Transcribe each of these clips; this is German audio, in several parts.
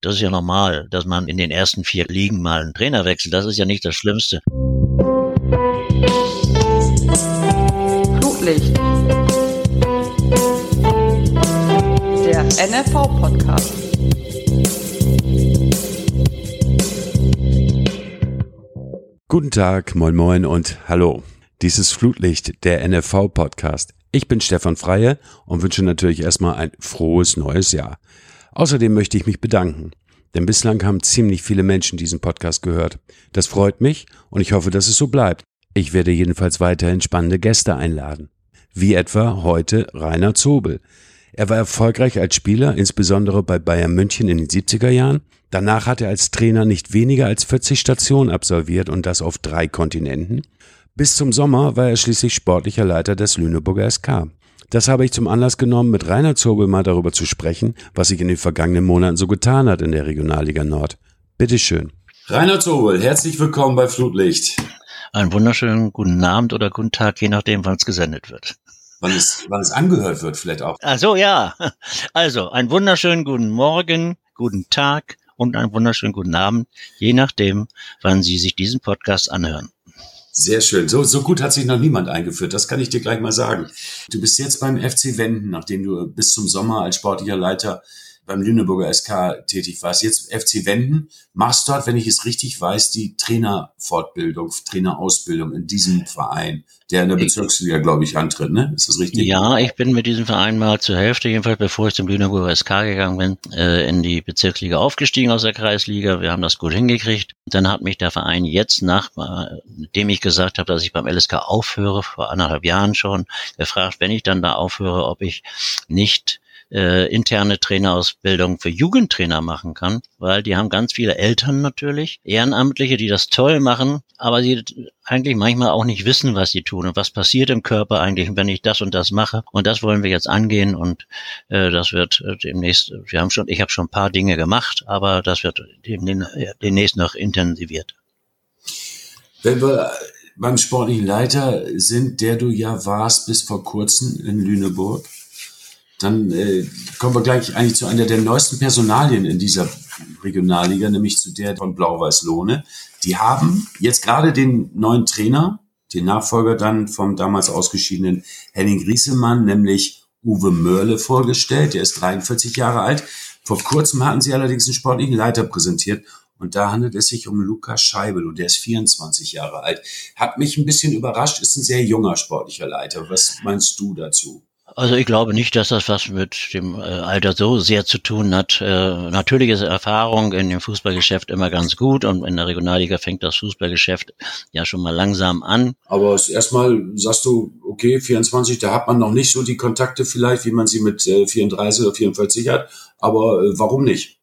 Das ist ja normal, dass man in den ersten vier Ligen mal einen Trainer wechselt. Das ist ja nicht das Schlimmste. Flutlicht. Der NFV-Podcast. Guten Tag, moin moin und hallo. Dies ist Flutlicht, der NFV-Podcast. Ich bin Stefan Freie und wünsche natürlich erstmal ein frohes neues Jahr. Außerdem möchte ich mich bedanken, denn bislang haben ziemlich viele Menschen diesen Podcast gehört. Das freut mich und ich hoffe, dass es so bleibt. Ich werde jedenfalls weiterhin spannende Gäste einladen. Wie etwa heute Rainer Zobel. Er war erfolgreich als Spieler, insbesondere bei Bayern München in den 70er Jahren. Danach hat er als Trainer nicht weniger als 40 Stationen absolviert und das auf drei Kontinenten. Bis zum Sommer war er schließlich sportlicher Leiter des Lüneburger SK. Das habe ich zum Anlass genommen, mit Rainer Zobel mal darüber zu sprechen, was sich in den vergangenen Monaten so getan hat in der Regionalliga Nord. Bitteschön. Rainer Zobel, herzlich willkommen bei Flutlicht. Einen wunderschönen guten Abend oder guten Tag, je nachdem, wann es gesendet wird. Wann es, wann es angehört wird, vielleicht auch. Also ja, also einen wunderschönen guten Morgen, guten Tag und einen wunderschönen guten Abend, je nachdem, wann Sie sich diesen Podcast anhören. Sehr schön. So, so gut hat sich noch niemand eingeführt. Das kann ich dir gleich mal sagen. Du bist jetzt beim FC Wenden, nachdem du bis zum Sommer als sportlicher Leiter beim Lüneburger SK tätig warst. Jetzt FC Wenden. Machst dort, wenn ich es richtig weiß, die Trainerfortbildung, Trainerausbildung in diesem Verein, der in der Bezirksliga, glaube ich, antritt, ne? Ist das richtig? Ja, ich bin mit diesem Verein mal zur Hälfte, jedenfalls bevor ich zum Lüneburger SK gegangen bin, äh, in die Bezirksliga aufgestiegen aus der Kreisliga. Wir haben das gut hingekriegt. Dann hat mich der Verein jetzt nach, dem ich gesagt habe, dass ich beim LSK aufhöre, vor anderthalb Jahren schon, gefragt, wenn ich dann da aufhöre, ob ich nicht äh, interne Trainerausbildung für Jugendtrainer machen kann, weil die haben ganz viele Eltern natürlich, Ehrenamtliche, die das toll machen, aber sie eigentlich manchmal auch nicht wissen, was sie tun und was passiert im Körper eigentlich, wenn ich das und das mache. Und das wollen wir jetzt angehen und äh, das wird äh, demnächst, wir haben schon, ich habe schon ein paar Dinge gemacht, aber das wird demnächst noch intensiviert. Wenn wir beim sportlichen Leiter sind, der du ja warst bis vor kurzem in Lüneburg, dann äh, kommen wir gleich eigentlich zu einer der neuesten Personalien in dieser Regionalliga, nämlich zu der von Blau-Weiß-Lohne. Die haben jetzt gerade den neuen Trainer, den Nachfolger dann vom damals ausgeschiedenen Henning Griesemann, nämlich Uwe Mörle vorgestellt. Der ist 43 Jahre alt. Vor kurzem hatten sie allerdings einen sportlichen Leiter präsentiert und da handelt es sich um Lukas Scheibel und der ist 24 Jahre alt. Hat mich ein bisschen überrascht, ist ein sehr junger sportlicher Leiter. Was meinst du dazu? Also ich glaube nicht, dass das was mit dem äh, Alter so sehr zu tun hat. Äh, natürlich ist Erfahrung in dem Fußballgeschäft immer ganz gut und in der Regionalliga fängt das Fußballgeschäft ja schon mal langsam an. Aber erstmal sagst du, okay, 24, da hat man noch nicht so die Kontakte vielleicht, wie man sie mit 34 oder 44 hat. Aber warum nicht?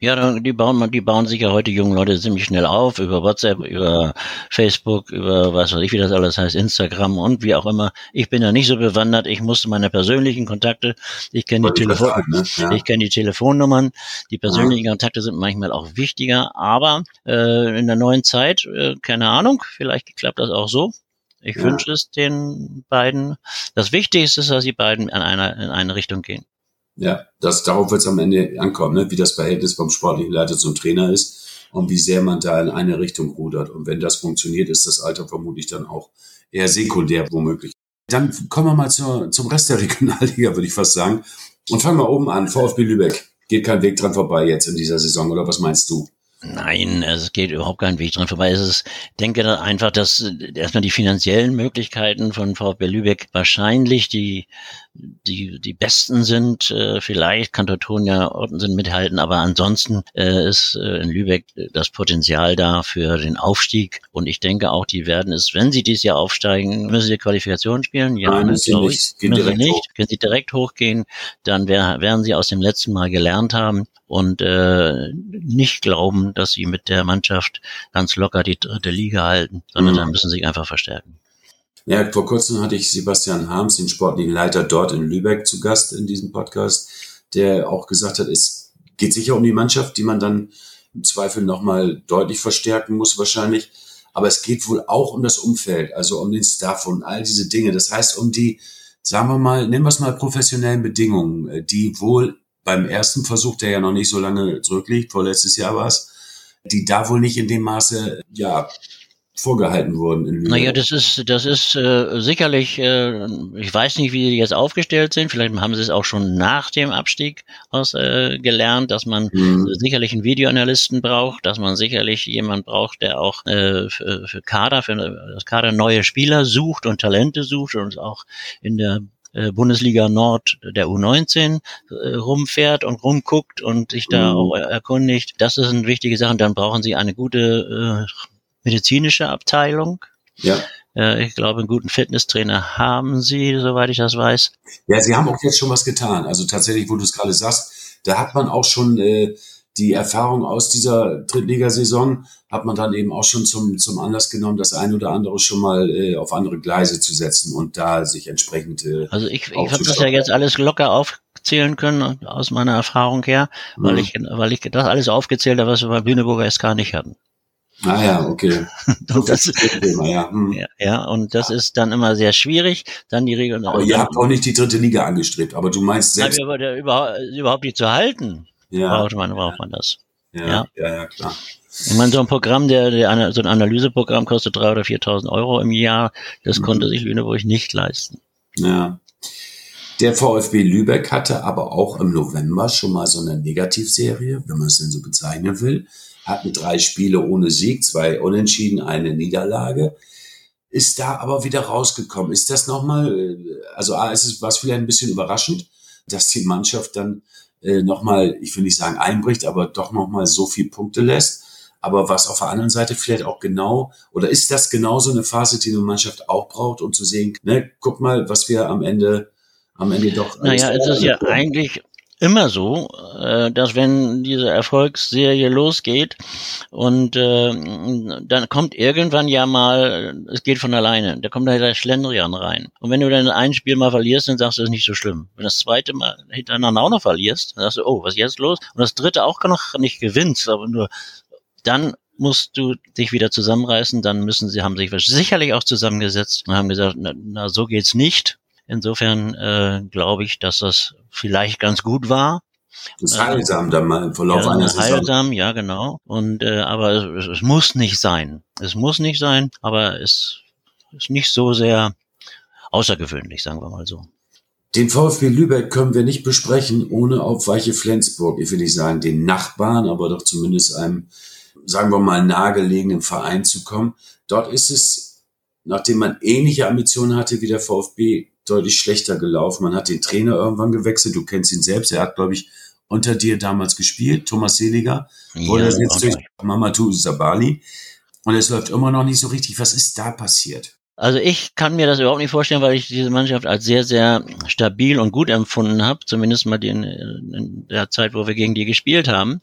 Ja, die bauen, die bauen sich ja heute jungen Leute ziemlich schnell auf über WhatsApp, über Facebook, über was weiß ich, wie das alles heißt, Instagram und wie auch immer. Ich bin ja nicht so bewandert. Ich musste meine persönlichen Kontakte, ich kenne die, Telefon ne? ja. ich kenne die Telefonnummern. Die persönlichen ja. Kontakte sind manchmal auch wichtiger, aber äh, in der neuen Zeit, äh, keine Ahnung, vielleicht klappt das auch so. Ich ja. wünsche es den beiden. Das Wichtigste ist, dass die beiden in einer in eine Richtung gehen. Ja, das, darauf wird es am Ende ankommen, ne? wie das Verhältnis vom sportlichen Leiter zum Trainer ist und wie sehr man da in eine Richtung rudert. Und wenn das funktioniert, ist das Alter vermutlich dann auch eher sekundär womöglich. Dann kommen wir mal zur, zum Rest der Regionalliga, würde ich fast sagen. Und fangen wir oben an. VfB Lübeck. Geht kein Weg dran vorbei jetzt in dieser Saison, oder was meinst du? Nein, es geht überhaupt kein Weg dran vorbei. Es ist, denke einfach, dass erstmal die finanziellen Möglichkeiten von VfB Lübeck wahrscheinlich die die die besten sind. Äh, vielleicht kann Teutonia Orten mithalten, aber ansonsten äh, ist äh, in Lübeck das Potenzial da für den Aufstieg. Und ich denke auch, die werden es, wenn sie dieses Jahr aufsteigen, müssen sie Qualifikation spielen. Ja, Nein, müssen sie nicht. Müssen sie nicht. Hoch. Wenn sie direkt hochgehen, dann wär, werden sie aus dem letzten Mal gelernt haben und äh, nicht glauben, dass sie mit der Mannschaft ganz locker die dritte Liga halten, sondern mhm. dann müssen sie sich einfach verstärken. Ja, vor kurzem hatte ich Sebastian Harms, den sportlichen Leiter dort in Lübeck, zu Gast in diesem Podcast, der auch gesagt hat, es geht sicher um die Mannschaft, die man dann im Zweifel nochmal deutlich verstärken muss wahrscheinlich. Aber es geht wohl auch um das Umfeld, also um den Staff und all diese Dinge. Das heißt, um die, sagen wir mal, nennen wir es mal professionellen Bedingungen, die wohl beim ersten Versuch, der ja noch nicht so lange zurückliegt, vorletztes Jahr war es, die da wohl nicht in dem Maße, ja, vorgehalten wurden. In naja, das ist, das ist äh, sicherlich, äh, ich weiß nicht, wie die jetzt aufgestellt sind. Vielleicht haben sie es auch schon nach dem Abstieg aus äh, gelernt, dass man mhm. sicherlich einen Videoanalysten braucht, dass man sicherlich jemand braucht, der auch äh, für, für Kader, für das Kader neue Spieler sucht und Talente sucht und auch in der äh, Bundesliga Nord der U19 äh, rumfährt und rumguckt und sich da mhm. auch erkundigt. Das ist eine wichtige Sache. Dann brauchen sie eine gute äh, medizinische Abteilung. Ja. Äh, ich glaube, einen guten Fitnesstrainer haben sie, soweit ich das weiß. Ja, sie haben auch jetzt schon was getan. Also tatsächlich, wo du es gerade sagst, da hat man auch schon äh, die Erfahrung aus dieser Drittligasaison, hat man dann eben auch schon zum, zum Anlass genommen, das ein oder andere schon mal äh, auf andere Gleise zu setzen und da sich entsprechend. Äh, also ich, ich habe das ja jetzt alles locker aufzählen können aus meiner Erfahrung her, weil mhm. ich weil ich das alles aufgezählt habe, was wir bei Lüneburger SK nicht hatten. Ah ja, okay. und das, das Thema, ja. Hm. ja. ja. und das ist dann immer sehr schwierig. Dann die Regeln. Aber ihr habt auch nicht die dritte Liga angestrebt, aber du meinst selbst. Aber überhaupt, überhaupt nicht zu halten, ja. braucht man, braucht man das. Ja, ja, ja, ja klar. Ich meine, so ein Programm, der, der so ein Analyseprogramm kostet drei oder 4.000 Euro im Jahr. Das mhm. konnte sich Lüneburg nicht leisten. Ja. Der VfB Lübeck hatte aber auch im November schon mal so eine Negativserie, wenn man es denn so bezeichnen will hatten drei Spiele ohne Sieg, zwei Unentschieden, eine Niederlage, ist da aber wieder rausgekommen. Ist das nochmal, äh, also A, ist es was vielleicht ein bisschen überraschend, dass die Mannschaft dann äh, nochmal, ich will nicht sagen einbricht, aber doch nochmal so viel Punkte lässt. Aber was auf der anderen Seite vielleicht auch genau, oder ist das genau so eine Phase, die eine Mannschaft auch braucht, um zu sehen, ne, guck mal, was wir am Ende, am Ende doch. Naja, es ist ja eigentlich, immer so, äh, dass wenn diese Erfolgsserie losgeht und äh, dann kommt irgendwann ja mal, es geht von alleine, da kommt da der Schlendrian rein. Und wenn du dann ein Spiel mal verlierst, dann sagst du, das ist nicht so schlimm. Wenn du das zweite Mal hintereinander auch noch verlierst, dann sagst du, oh, was ist jetzt los? Und das dritte auch noch nicht gewinnst, aber nur dann musst du dich wieder zusammenreißen, dann müssen sie, haben sich sicherlich auch zusammengesetzt und haben gesagt, na, na so geht's nicht. Insofern äh, glaube ich, dass das vielleicht ganz gut war. Das ist heilsam dann mal im Verlauf ja, einer Saison. Heilsam, ja genau. Und äh, aber es, es muss nicht sein. Es muss nicht sein, aber es ist nicht so sehr außergewöhnlich, sagen wir mal so. Den VfB Lübeck können wir nicht besprechen, ohne auf Weiche Flensburg, ich will nicht sagen den Nachbarn, aber doch zumindest einem, sagen wir mal, nahegelegenen Verein zu kommen. Dort ist es, nachdem man ähnliche Ambitionen hatte wie der VfB, deutlich schlechter gelaufen. Man hat den Trainer irgendwann gewechselt. Du kennst ihn selbst. Er hat, glaube ich, unter dir damals gespielt, Thomas Seliger. Ja, wurde jetzt durch Mamadou Sabali. Und es läuft immer noch nicht so richtig. Was ist da passiert? Also ich kann mir das überhaupt nicht vorstellen, weil ich diese Mannschaft als sehr, sehr stabil und gut empfunden habe, zumindest mal in, in der Zeit, wo wir gegen die gespielt haben.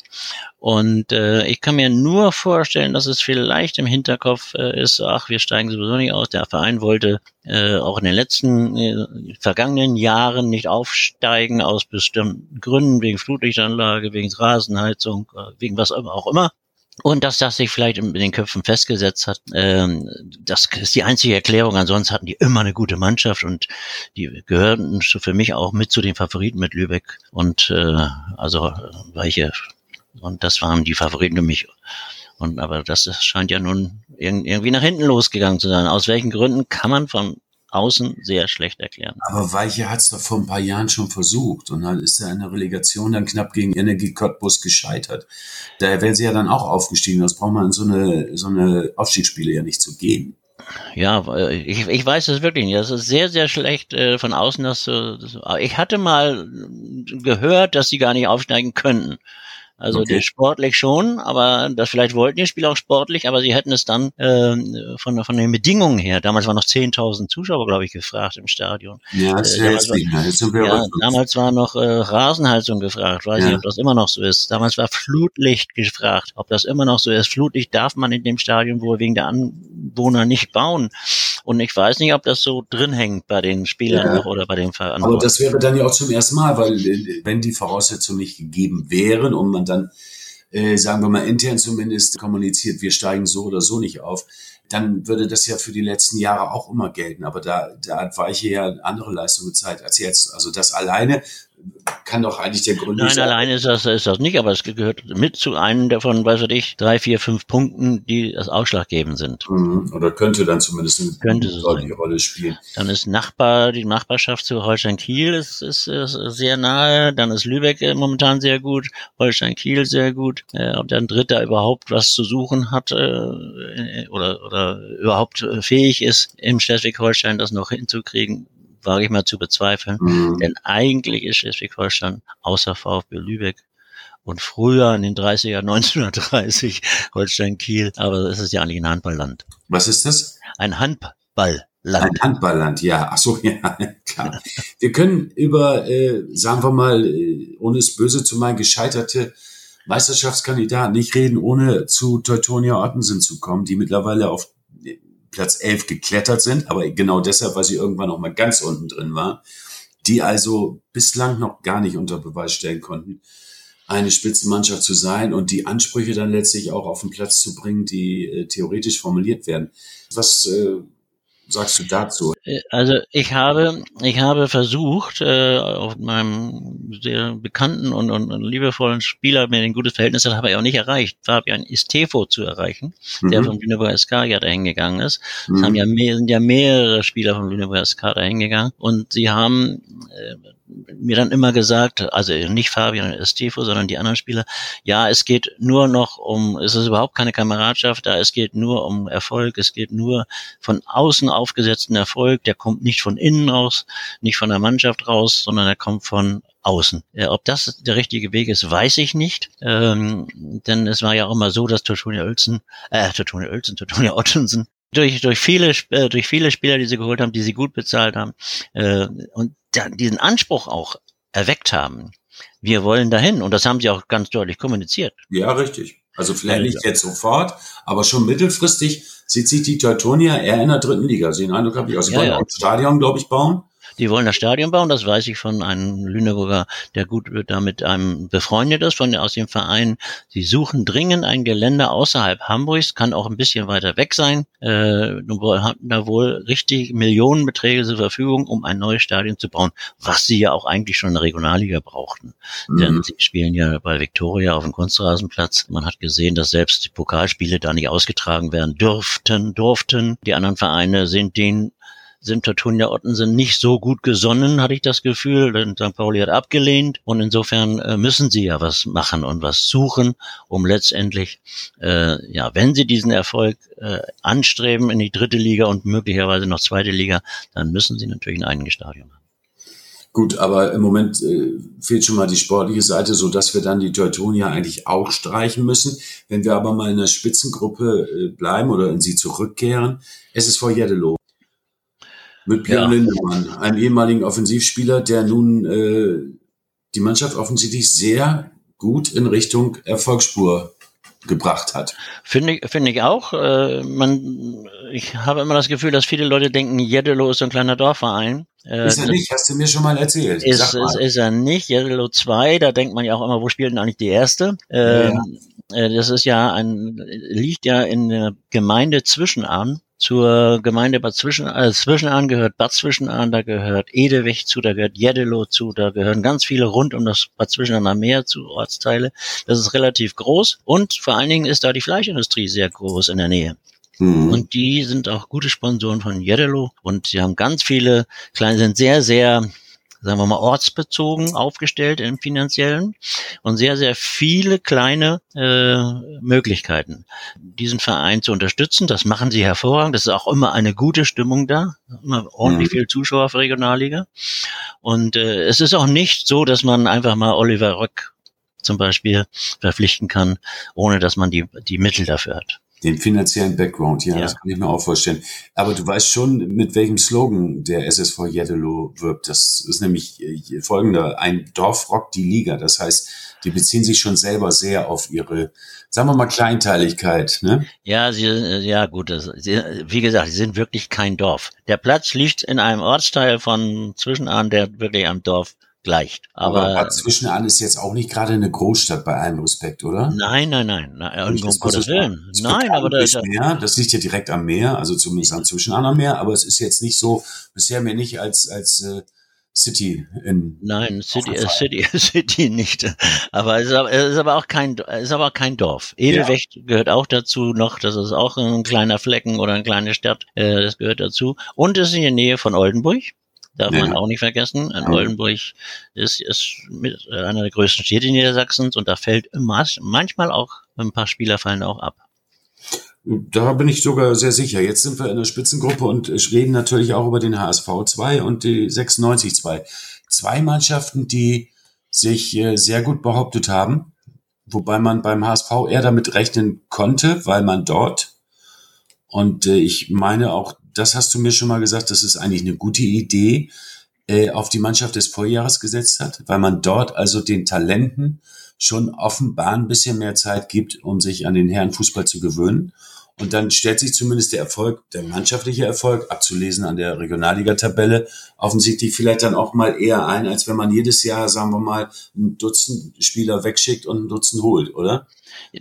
Und äh, ich kann mir nur vorstellen, dass es vielleicht im Hinterkopf äh, ist, ach, wir steigen sowieso nicht aus. Der Verein wollte äh, auch in den letzten äh, vergangenen Jahren nicht aufsteigen aus bestimmten Gründen, wegen Flutlichtanlage, wegen Rasenheizung, äh, wegen was auch immer. Und dass das sich vielleicht in den Köpfen festgesetzt hat, ähm, das ist die einzige Erklärung. Ansonsten hatten die immer eine gute Mannschaft und die gehörten für mich auch mit zu den Favoriten mit Lübeck. Und äh, also welche und das waren die Favoriten für mich. Und aber das, das scheint ja nun irgendwie nach hinten losgegangen zu sein. Aus welchen Gründen kann man von außen sehr schlecht erklären. Aber Weiche hat es doch vor ein paar Jahren schon versucht und dann ist er in der Relegation dann knapp gegen Energie Cottbus gescheitert. Daher wäre sie ja dann auch aufgestiegen. Das braucht man in so eine, so eine Aufstiegsspiele ja nicht zu gehen. Ja, ich, ich weiß es wirklich nicht. Das ist sehr, sehr schlecht äh, von außen. Dass, äh, ich hatte mal gehört, dass sie gar nicht aufsteigen könnten. Also okay. sportlich schon, aber das vielleicht wollten die Spieler auch sportlich, aber sie hätten es dann äh, von, von den Bedingungen her, damals waren noch 10.000 Zuschauer, glaube ich, gefragt im Stadion. Ja, das äh, damals, war, jetzt ja, damals war noch äh, Rasenheizung gefragt, weiß ja. nicht, ob das immer noch so ist. Damals war Flutlicht gefragt, ob das immer noch so ist. Flutlicht darf man in dem Stadion wohl wegen der Anwohner nicht bauen. Und ich weiß nicht, ob das so drin hängt bei den Spielern ja. noch oder bei den Vereinen. Aber das wäre dann ja auch zum ersten Mal, weil äh, wenn die Voraussetzungen nicht gegeben wären und man dann, äh, sagen wir mal, intern zumindest kommuniziert, wir steigen so oder so nicht auf, dann würde das ja für die letzten Jahre auch immer gelten. Aber da, da hat Weiche ja andere Leistung gezeigt als jetzt. Also das alleine kann doch eigentlich der Grund Nein, sein. allein ist das, ist das nicht, aber es gehört mit zu einem davon, weiß ich, drei, vier, fünf Punkten, die das ausschlaggebend sind. Mhm. Oder könnte dann zumindest eine Könnte sein. Rolle spielen. Dann ist Nachbar, die Nachbarschaft zu Holstein-Kiel ist, ist, ist sehr nahe. Dann ist Lübeck äh, momentan sehr gut, Holstein-Kiel sehr gut. Äh, ob ein Dritter überhaupt was zu suchen hat äh, oder, oder überhaupt äh, fähig ist, im Schleswig-Holstein das noch hinzukriegen, wage ich mal zu bezweifeln. Mhm. Denn eigentlich ist Schleswig-Holstein außer VfB Lübeck und früher in den 30er, 1930 Holstein-Kiel, aber es ist ja eigentlich ein Handballland. Was ist das? Ein Handballland. Ein Handballland, ja. Ach so, ja, klar. Wir können über, äh, sagen wir mal, äh, ohne es böse zu meinen, gescheiterte Meisterschaftskandidaten nicht reden, ohne zu Teutonia Ottensen zu kommen, die mittlerweile auf Platz 11 geklettert sind, aber genau deshalb, weil sie irgendwann noch mal ganz unten drin waren, die also bislang noch gar nicht unter Beweis stellen konnten, eine Spitzenmannschaft zu sein und die Ansprüche dann letztlich auch auf den Platz zu bringen, die äh, theoretisch formuliert werden. Was äh, sagst du dazu? Äh, Also ich habe, ich habe versucht, äh, auf meinem sehr bekannten und, und, und liebevollen Spieler, mit ein gutes Verhältnis hat, habe ich auch nicht erreicht, Fabian Istefo zu erreichen, der Mhm. vom Lüneburger SK ja dahin gegangen ist. Es Mhm. haben ja mehr, sind ja mehrere Spieler vom Lüneburger SK dahin gegangen und sie haben äh, mir dann immer gesagt, also nicht Fabian Estefo, sondern die anderen Spieler, ja, es geht nur noch um, es ist überhaupt keine Kameradschaft da, es geht nur um Erfolg, es geht nur von außen aufgesetzten Erfolg, der kommt nicht von innen raus, nicht von der Mannschaft raus, sondern er kommt von außen. Äh, ob das der richtige Weg ist, weiß ich nicht. Ähm, denn es war ja auch immer so, dass Totonia Uelzen, äh, Totonia Uelzen, Totonia Ottensen durch, durch viele, äh, durch viele Spieler, die sie geholt haben, die sie gut bezahlt haben, äh, und diesen Anspruch auch erweckt haben. Wir wollen dahin. Und das haben sie auch ganz deutlich kommuniziert. Ja, richtig. Also vielleicht Ja, nicht jetzt sofort, aber schon mittelfristig sieht sich die Teutonia eher in der dritten Liga. Den Eindruck habe ich auch. Sie Ja, wollen ja. auch ein Stadion, glaube ich, bauen. Die wollen das Stadion bauen, das weiß ich von einem Lüneburger, der gut da mit einem befreundet ist, von aus dem Verein. Sie suchen dringend ein Gelände außerhalb Hamburgs, kann auch ein bisschen weiter weg sein. Äh, hatten da wohl richtig Millionenbeträge zur Verfügung, um ein neues Stadion zu bauen, was sie ja auch eigentlich schon in der Regionalliga brauchten. Denn Mhm. sie spielen ja bei Victoria auf dem Kunstrasenplatz. Man hat gesehen, dass selbst die Pokalspiele da nicht ausgetragen werden dürften, durften. Die anderen Vereine sind den sind Tortunia Ottensen nicht so gut gesonnen, hatte ich das Gefühl, denn St. Pauli hat abgelehnt und insofern äh, müssen sie ja was machen und was suchen, um letztendlich, äh, ja, wenn sie diesen Erfolg äh, anstreben in die dritte Liga und möglicherweise noch zweite Liga, dann müssen sie natürlich ein eigenes Stadion haben. Gut, aber im Moment äh, fehlt schon mal die sportliche Seite, so dass wir dann die Teutonia eigentlich auch streichen müssen. Wenn wir aber mal in der Spitzengruppe äh, bleiben oder in sie zurückkehren, es ist vor Jeddelo. Mit Björn Ja. Lindemann, einem ehemaligen Offensivspieler, der nun äh, die Mannschaft offensichtlich sehr gut in Richtung Erfolgsspur gebracht hat. Finde ich, finde ich auch. Äh, man, ich habe immer das Gefühl, dass viele Leute denken, Jeddelo ist so ein kleiner Dorfverein. Äh, Ist er nicht, hast du mir schon mal erzählt. Ist, Sag ist, mal. ist er nicht. Jeddelo 2, da denkt man ja auch immer, wo spielt denn eigentlich die erste? Ähm, äh, das ist ja ein, liegt ja in der Gemeinde Zwischenahn. Zur Gemeinde Bad Zwischenahn, äh, Zwischenahn gehört Bad Zwischenahn, da gehört Edewig zu, da gehört Jeddelo zu, da gehören ganz viele rund um das Bad Zwischenahner Meer zu Ortsteile. Das ist relativ groß und vor allen Dingen ist da die Fleischindustrie sehr groß in der Nähe. Mhm. Und die sind auch gute Sponsoren von Jeddelo und sie haben ganz viele kleine, sind sehr, sehr, sagen wir mal, ortsbezogen aufgestellt im finanziellen und sehr, sehr viele kleine äh, Möglichkeiten, diesen Verein zu unterstützen. Das machen sie hervorragend. Das ist auch immer eine gute Stimmung da, immer ordentlich Mhm. viel Zuschauer für Regionalliga. Und äh, es ist auch nicht so, dass man einfach mal Oliver Röck zum Beispiel verpflichten kann, ohne dass man die, die Mittel dafür hat. Den finanziellen Background, ja, Ja. das kann ich mir auch vorstellen. Aber du weißt schon, mit welchem Slogan der SSV Jeddelo wirbt. Das ist nämlich äh, folgender. Ein Dorf rockt die Liga. Das heißt, die beziehen sich schon selber sehr auf ihre, sagen wir mal, Kleinteiligkeit. Ne? Ja, sie, äh, ja gut, das, sie, wie gesagt, sie sind wirklich kein Dorf. Der Platz liegt in einem Ortsteil von Zwischenahn, der wirklich am Dorf gleicht. Aber, Aber, Bad Zwischenahn ist jetzt auch nicht gerade eine Großstadt bei allem Respekt, oder? nein, nein, nein, nein, um Gottes Willen. es Nein, aber da, ist Meer, das liegt ja direkt am Meer, also zumindest am Zwischenahner Meer, aber es ist jetzt nicht so, bisher mir nicht als, als äh, City in. Nein, City, äh, City, City nicht. Aber es ist aber, es ist aber auch kein, es ist aber auch kein Dorf. Edelwecht ja. gehört auch dazu noch. Das ist auch ein kleiner Flecken oder eine kleine Stadt. Äh, das gehört dazu. Und es ist in der Nähe von Oldenburg. Darf ja. man auch nicht vergessen. In Oldenburg ist, ist mit einer der größten Städte Niedersachsens und da fällt manchmal auch ein paar Spieler fallen auch ab. Da bin ich sogar sehr sicher. Jetzt sind wir in der Spitzengruppe und reden natürlich auch über den HSV 2 und die 96 2. Zwei Mannschaften, die sich äh, sehr gut behauptet haben, wobei man beim HSV eher damit rechnen konnte, weil man dort und äh, ich meine auch, das hast du mir schon mal gesagt, das ist eigentlich eine gute Idee, äh, auf die Mannschaft des Vorjahres gesetzt hat, weil man dort also den Talenten schon offenbar ein bisschen mehr Zeit gibt, um sich an den Herrenfußball zu gewöhnen. Und dann stellt sich zumindest der Erfolg, der mannschaftliche Erfolg, abzulesen an der Regionalliga-Tabelle, offensichtlich vielleicht dann auch mal eher ein, als wenn man jedes Jahr, sagen wir mal, ein Dutzend Spieler wegschickt und ein Dutzend holt, oder?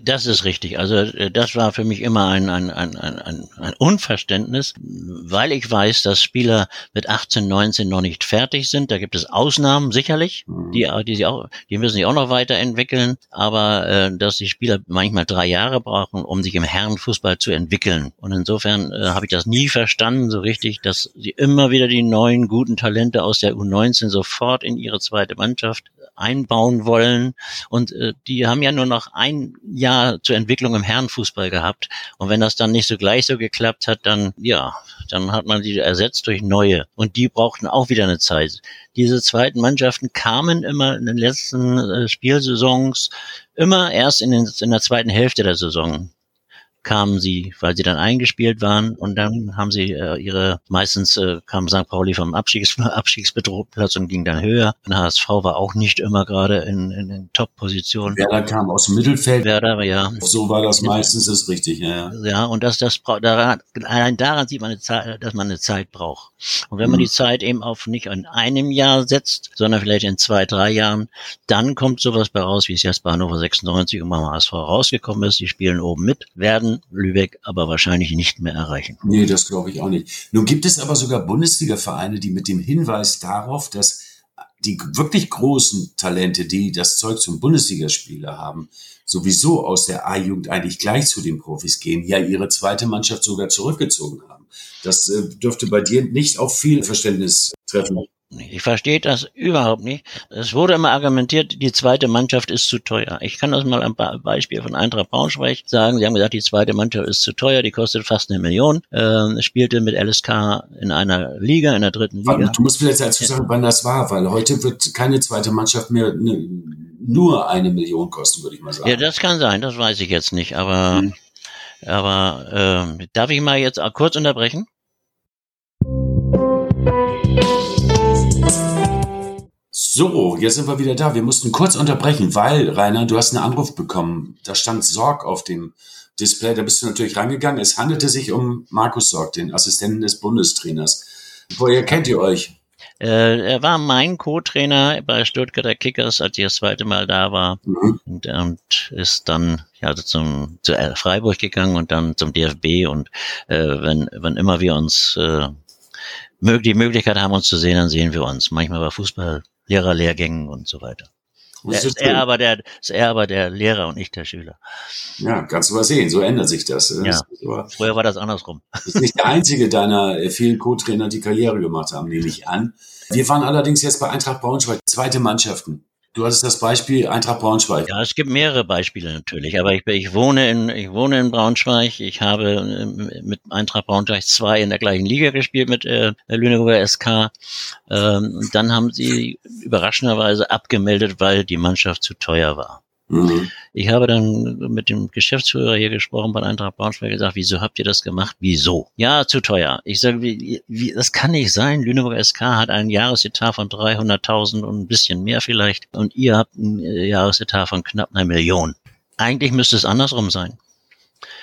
Das ist richtig. Also äh, das war für mich immer ein, ein, ein, ein, ein Unverständnis, weil ich weiß, dass Spieler mit 18, 19 noch nicht fertig sind. Da gibt es Ausnahmen sicherlich, mhm. die, die, sie auch, die müssen sich auch noch weiterentwickeln, aber äh, dass die Spieler manchmal drei Jahre brauchen, um sich im Herrenfußball zu entwickeln. Und insofern äh, habe ich das nie verstanden so richtig, dass sie immer wieder die neuen guten Talente aus der U19 sofort in ihre zweite Mannschaft einbauen wollen. Und äh, die haben ja nur noch ein Jahr zur Entwicklung im Herrenfußball gehabt. Und wenn das dann nicht so gleich so geklappt hat, dann ja, dann hat man sie ersetzt durch neue. Und die brauchten auch wieder eine Zeit. Diese zweiten Mannschaften kamen immer in den letzten äh, Spielsaisons immer erst in, den, in der zweiten Hälfte der Saison kamen sie, weil sie dann eingespielt waren und dann haben sie äh, ihre, meistens äh, kam St. Pauli vom Abstiegs, Abstiegsbedrohplatz und ging dann höher. Und HSV war auch nicht immer gerade in, in, in Top-Positionen. Werder kam aus dem Mittelfeld. Werder, ja. So war das meistens, ist richtig, ja. Ja, und das, das, daran, allein daran sieht man, eine Zeit, dass man eine Zeit braucht. Und wenn man mhm. die Zeit eben auf nicht in einem Jahr setzt, sondern vielleicht in zwei, drei Jahren, dann kommt sowas bei raus, wie es jetzt bei Hannover 96 und beim HSV rausgekommen ist. Die spielen oben mit, werden Lübeck aber wahrscheinlich nicht mehr erreichen. Nee, das glaube ich auch nicht. Nun gibt es aber sogar Bundesliga-Vereine, die mit dem Hinweis darauf, dass die wirklich großen Talente, die das Zeug zum Bundesligaspieler haben, sowieso aus der A-Jugend eigentlich gleich zu den Profis gehen, ja ihre zweite Mannschaft sogar zurückgezogen haben. Das äh, dürfte bei dir nicht auf viel Verständnis treffen. Ich verstehe das überhaupt nicht. Es wurde immer argumentiert, die zweite Mannschaft ist zu teuer. Ich kann das mal ein Beispiel von Eintracht Braunschweig sagen. Sie haben gesagt, die zweite Mannschaft ist zu teuer, die kostet fast eine Million. Ähm, spielte mit LSK in einer Liga, in der dritten Liga. Warte, du musst vielleicht dazu sagen, wann das war, weil heute wird keine zweite Mannschaft mehr nur eine Million kosten, würde ich mal sagen. Ja, das kann sein, das weiß ich jetzt nicht, aber, hm. Aber äh, darf ich mal jetzt kurz unterbrechen? So, jetzt sind wir wieder da. Wir mussten kurz unterbrechen, weil, Rainer, du hast einen Anruf bekommen. Da stand Sorg auf dem Display. Da bist du natürlich rangegangen. Es handelte sich um Markus Sorg, den Assistenten des Bundestrainers. Woher kennt ihr euch? Äh, er war mein Co-Trainer bei Stuttgarter Kickers, als ich das zweite Mal da war. Mhm. Und, und, ist dann ja, also zum, zu Freiburg gegangen und dann zum DFB. Und äh, wenn, wenn immer wir uns äh, die Möglichkeit haben, uns zu sehen, dann sehen wir uns. Manchmal bei Fußball-Lehrerlehrgängen und so weiter. Er ist, er aber der, ist er aber der Lehrer und nicht der Schüler. Ja, kannst du mal sehen, so ändert sich das. Ja, das früher war das andersrum. Du bist nicht der einzige deiner äh, vielen Co-Trainer, die Karriere gemacht haben, nehme ich an. Wir waren allerdings jetzt bei Eintracht Braunschweig, zweite Mannschaften. Du hattest das Beispiel Eintracht Braunschweig. Ja, es gibt mehrere Beispiele natürlich, aber ich, ich wohne in ich wohne in Braunschweig. Ich habe äh, mit Eintracht Braunschweig zwei in der gleichen Liga gespielt mit äh, Lüneburger SK. Ähm, dann haben sie überraschenderweise abgemeldet, weil die Mannschaft zu teuer war. Mhm. Ich habe dann mit dem Geschäftsführer hier gesprochen bei Eintracht Braunschweig gesagt, wieso habt ihr das gemacht? Wieso? Ja, zu teuer. Ich sage, wie, wie, das kann nicht sein. Lüneburg SK hat einen Jahresetat von 300.000 und ein bisschen mehr vielleicht und ihr habt einen äh, Jahresetat von knapp einer Million. Eigentlich müsste es andersrum sein.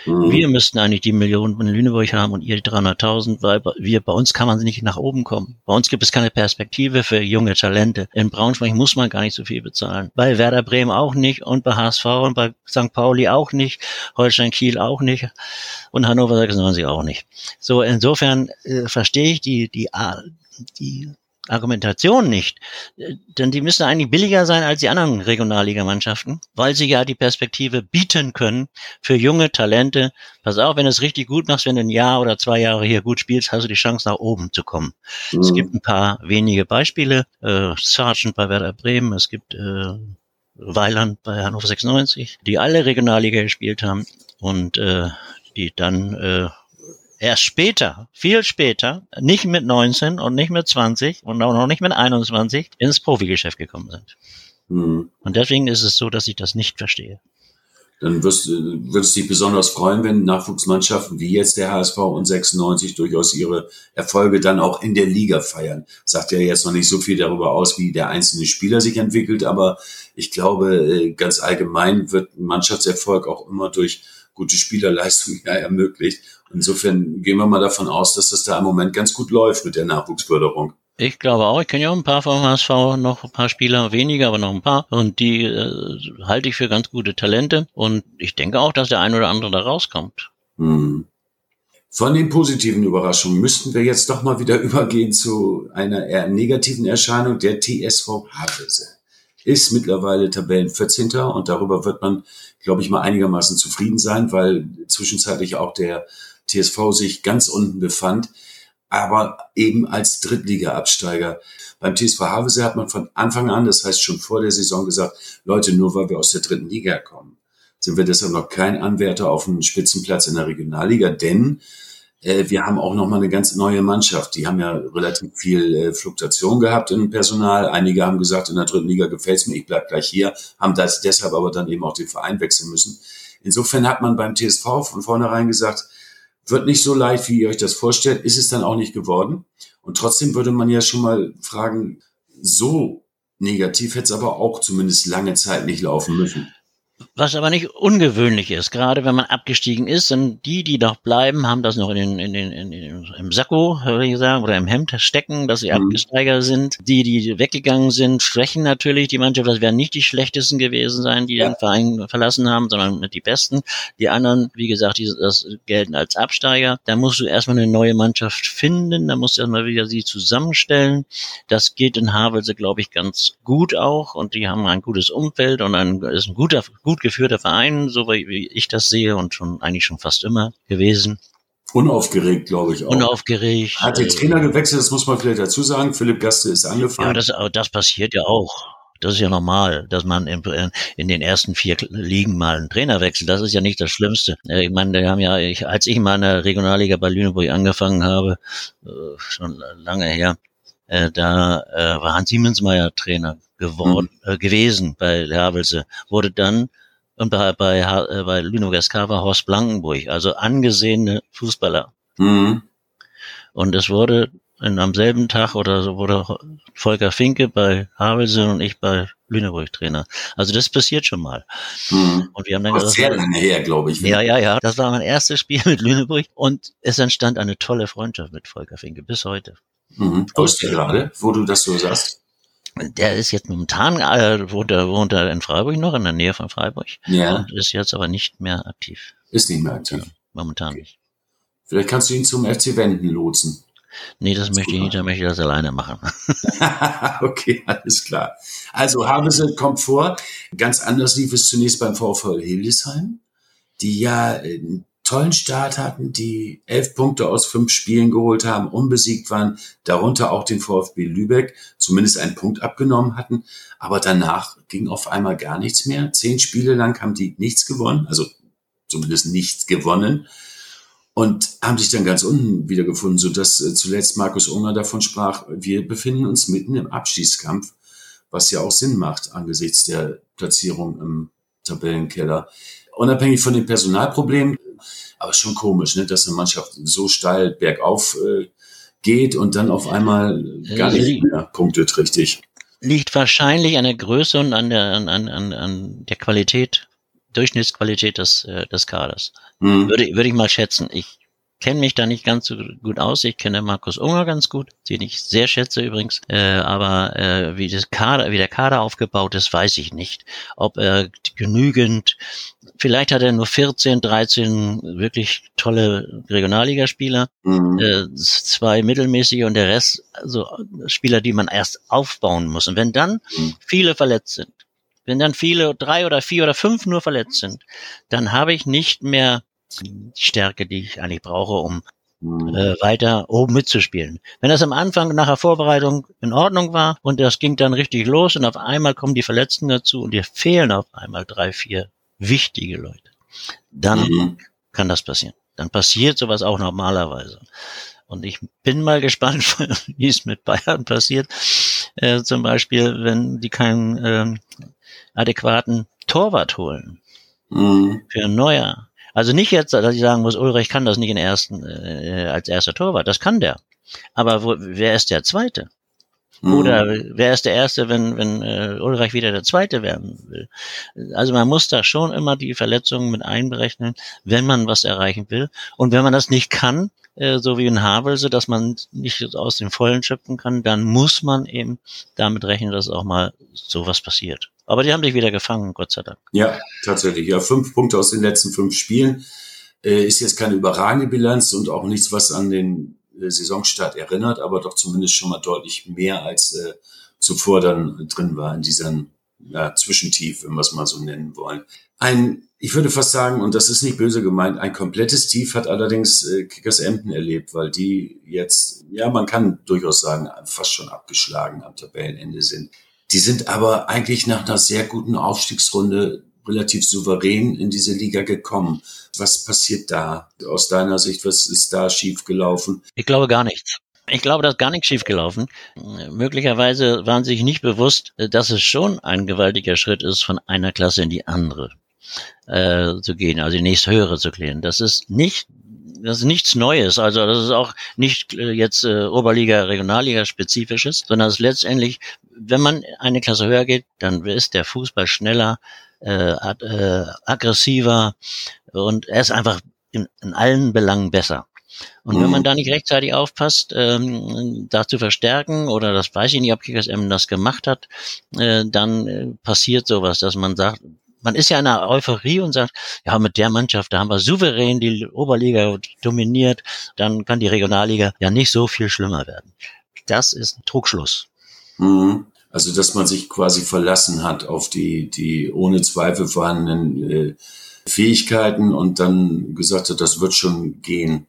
Mhm. Wir müssten eigentlich die Millionen in Lüneburg haben und ihr die 300.000, weil wir, bei uns kann man nicht nach oben kommen. Bei uns gibt es keine Perspektive für junge Talente. In Braunschweig muss man gar nicht so viel bezahlen. Bei Werder Bremen auch nicht und bei HSV und bei St. Pauli auch nicht, Holstein Kiel auch nicht und Hannover 96 auch nicht. So, insofern äh, verstehe ich die, die, die Argumentation nicht. Denn die müssen eigentlich billiger sein als die anderen Regionalligamannschaften, weil sie ja die Perspektive bieten können für junge Talente. Pass auf, wenn du es richtig gut machst, wenn du ein Jahr oder zwei Jahre hier gut spielst, hast du die Chance nach oben zu kommen. Mhm. Es gibt ein paar wenige Beispiele. Äh, Sargent bei Werder Bremen, es gibt äh, Weiland bei Hannover 96, die alle Regionalliga gespielt haben und äh, die dann äh, erst später, viel später, nicht mit 19 und nicht mit 20 und auch noch nicht mit 21 ins Profigeschäft gekommen sind. Mhm. Und deswegen ist es so, dass ich das nicht verstehe. Dann wirst, würdest du dich besonders freuen, wenn Nachwuchsmannschaften wie jetzt der HSV und 96 durchaus ihre Erfolge dann auch in der Liga feiern. Sagt ja jetzt noch nicht so viel darüber aus, wie der einzelne Spieler sich entwickelt, aber ich glaube, äh, ganz allgemein wird Mannschaftserfolg auch immer durch gute Spielerleistung ja ermöglicht. Insofern gehen wir mal davon aus, dass das da im Moment ganz gut läuft mit der Nachwuchsförderung. Ich glaube auch, ich kenne ja auch ein paar vom HSV, noch ein paar Spieler, weniger, aber noch ein paar. Und die äh, halte ich für ganz gute Talente. Und ich denke auch, dass der ein oder andere da rauskommt. Hm. Von den positiven Überraschungen müssten wir jetzt doch mal wieder übergehen zu einer eher negativen Erscheinung der TSV Havelse. Ist mittlerweile Tabellen 14. und darüber wird man, glaube ich, mal einigermaßen zufrieden sein, weil zwischenzeitlich auch der TSV sich ganz unten befand aber eben als Drittliga-Absteiger. Beim TSV Havelse hat man von Anfang an, das heißt schon vor der Saison gesagt, Leute, nur weil wir aus der dritten Liga kommen, sind wir deshalb noch kein Anwärter auf einen Spitzenplatz in der Regionalliga, denn wir haben auch noch mal eine ganz neue Mannschaft. Die haben ja relativ viel äh, Fluktuation gehabt im Personal. Einige haben gesagt, in der dritten Liga gefällt's mir, ich bleib gleich hier, haben das deshalb aber dann eben auch den Verein wechseln müssen. Insofern hat man beim TSV von vornherein gesagt, wird nicht so leicht, wie ihr euch das vorstellt, ist es dann auch nicht geworden. Und trotzdem würde man ja schon mal fragen, so negativ hätte es aber auch zumindest lange Zeit nicht laufen müssen. Was aber nicht ungewöhnlich ist, gerade wenn man abgestiegen ist, und die, die noch bleiben, haben das noch in den, in den, in den, im Sakko, würde ich sagen, oder im Hemd stecken, dass sie mhm. abgesteigert sind. Die, die weggegangen sind, schwächen natürlich die Mannschaft. Das werden nicht die schlechtesten gewesen sein, die ja. den Verein verlassen haben, sondern die besten. Die anderen, wie gesagt, die, das gelten als Absteiger. Da musst du erstmal eine neue Mannschaft finden, da musst du erstmal wieder sie zusammenstellen. Das geht in Havelse, glaube ich, ganz gut auch und die haben ein gutes Umfeld und ein, ist ein guter gut geführter Verein, so wie ich das sehe und schon eigentlich schon fast immer gewesen. Unaufgeregt, glaube ich auch. Unaufgeregt. Hat den Trainer gewechselt, das muss man vielleicht dazu sagen. Philipp Gaste ist angefangen. Ja, das, das passiert ja auch. Das ist ja normal, dass man in, in, den ersten vier Ligen mal einen Trainer wechselt. Das ist ja nicht das Schlimmste. Äh, ich meine, wir haben ja, ich, als ich mal in der Regionalliga bei Lüneburg angefangen habe, äh, schon lange her, äh, da äh, war Hans Siemensmeier Trainer geworden, mhm. äh, gewesen bei Havelse, wurde dann und bei, bei, äh, bei Lüneburg SK war Horst Blankenburg, also angesehene Fußballer. Mhm. Und es wurde in, am selben Tag oder so wurde Volker Finke bei Havelse und ich bei Lüneburg Trainer. Also das passiert schon mal. Mhm. Und wir haben dann gesagt, sehr lange her, glaube ich. Ja, ja, ja. Das war mein erstes Spiel mit Lüneburg und es entstand eine tolle Freundschaft mit Volker Finke bis heute. Mhm. Wo ist der gerade, wo du das so sagst? Der ist jetzt momentan, äh, wohnt, er, wohnt er in Freiburg noch, in der Nähe von Freiburg. Ja. Und ist jetzt aber nicht mehr aktiv. Ist nicht mehr aktiv. Ja, momentan okay. nicht. Vielleicht kannst du ihn zum FC Wenden lotsen. Nee, das, das möchte ich nicht, dann möchte ich das alleine machen. okay, alles klar. Also Havese kommt vor. Ganz anders lief es zunächst beim VfL Hildesheim, die ja äh, tollen Start hatten, die elf Punkte aus fünf Spielen geholt haben, unbesiegt waren, darunter auch den VfB Lübeck, zumindest einen Punkt abgenommen hatten. Aber danach ging auf einmal gar nichts mehr. Zehn Spiele lang haben die nichts gewonnen, also zumindest nichts gewonnen und haben sich dann ganz unten wiedergefunden, sodass äh, zuletzt Markus Unger davon sprach, wir befinden uns mitten im Abschießkampf, was ja auch Sinn macht angesichts der Platzierung im Tabellenkeller. Unabhängig von den Personalproblemen aber schon komisch, ne, dass eine Mannschaft so steil bergauf äh, geht und dann auf einmal gar nicht mehr punktet, richtig. Liegt wahrscheinlich an der Größe und an der, an, an, an der Qualität, Durchschnittsqualität des, äh, des Kaders. Hm. Würde, würde ich mal schätzen. Ich kenne mich da nicht ganz so gut aus. Ich kenne Markus Unger ganz gut, den ich sehr schätze übrigens. Äh, aber äh, wie, das Kader, wie der Kader aufgebaut ist, weiß ich nicht. Ob er genügend, vielleicht hat er nur 14, 13 wirklich tolle Regionalligaspieler, mhm. äh, zwei mittelmäßige und der Rest, also Spieler, die man erst aufbauen muss. Und wenn dann mhm. viele verletzt sind, wenn dann viele, drei oder vier oder fünf nur verletzt sind, dann habe ich nicht mehr die Stärke, die ich eigentlich brauche, um mhm. äh, weiter oben mitzuspielen. Wenn das am Anfang nach der Vorbereitung in Ordnung war und das ging dann richtig los und auf einmal kommen die Verletzten dazu und dir fehlen auf einmal drei, vier wichtige Leute, dann mhm. kann das passieren. Dann passiert sowas auch normalerweise. Und ich bin mal gespannt, wie es mit Bayern passiert. Äh, zum Beispiel, wenn die keinen ähm, adäquaten Torwart holen mhm. für ein Neuer also nicht jetzt, dass ich sagen muss, Ulrich kann das nicht in ersten, äh, als erster Torwart. Das kann der. Aber wo, wer ist der Zweite? Mhm. Oder wer ist der Erste, wenn, wenn äh, Ulreich wieder der Zweite werden will? Also man muss da schon immer die Verletzungen mit einberechnen, wenn man was erreichen will. Und wenn man das nicht kann, äh, so wie in Havelse, dass man nicht aus dem Vollen schöpfen kann, dann muss man eben damit rechnen, dass auch mal sowas passiert. Aber die haben dich wieder gefangen, Gott sei Dank. Ja, tatsächlich. Ja, fünf Punkte aus den letzten fünf Spielen. Äh, ist jetzt keine überragende Bilanz und auch nichts, was an den äh, Saisonstart erinnert, aber doch zumindest schon mal deutlich mehr als äh, zuvor dann drin war in diesem ja, Zwischentief, wenn wir es mal so nennen wollen. Ein, ich würde fast sagen, und das ist nicht böse gemeint, ein komplettes Tief hat allerdings äh, Kickers Emden erlebt, weil die jetzt, ja, man kann durchaus sagen, fast schon abgeschlagen am Tabellenende sind. Die sind aber eigentlich nach einer sehr guten Aufstiegsrunde relativ souverän in diese Liga gekommen. Was passiert da aus deiner Sicht? Was ist da schiefgelaufen? Ich glaube gar nichts. Ich glaube, da ist gar nichts schiefgelaufen. Möglicherweise waren sie sich nicht bewusst, dass es schon ein gewaltiger Schritt ist, von einer Klasse in die andere äh, zu gehen, also die nächste höhere zu gehen. Das ist nicht das ist nichts Neues. Also das ist auch nicht äh, jetzt äh, Oberliga, Regionalliga spezifisches, sondern es ist letztendlich, wenn man eine Klasse höher geht, dann ist der Fußball schneller, äh, äh, aggressiver und er ist einfach in, in allen Belangen besser. Und wenn man mhm. da nicht rechtzeitig aufpasst, ähm, da zu verstärken, oder das weiß ich nicht, ob Kickers M das gemacht hat, äh, dann äh, passiert sowas, dass man sagt, man ist ja in einer Euphorie und sagt, ja, mit der Mannschaft, da haben wir souverän die Oberliga dominiert, dann kann die Regionalliga ja nicht so viel schlimmer werden. Das ist ein Trugschluss. Mhm. Also, dass man sich quasi verlassen hat auf die, die ohne Zweifel vorhandenen äh, Fähigkeiten und dann gesagt hat, das wird schon gehen.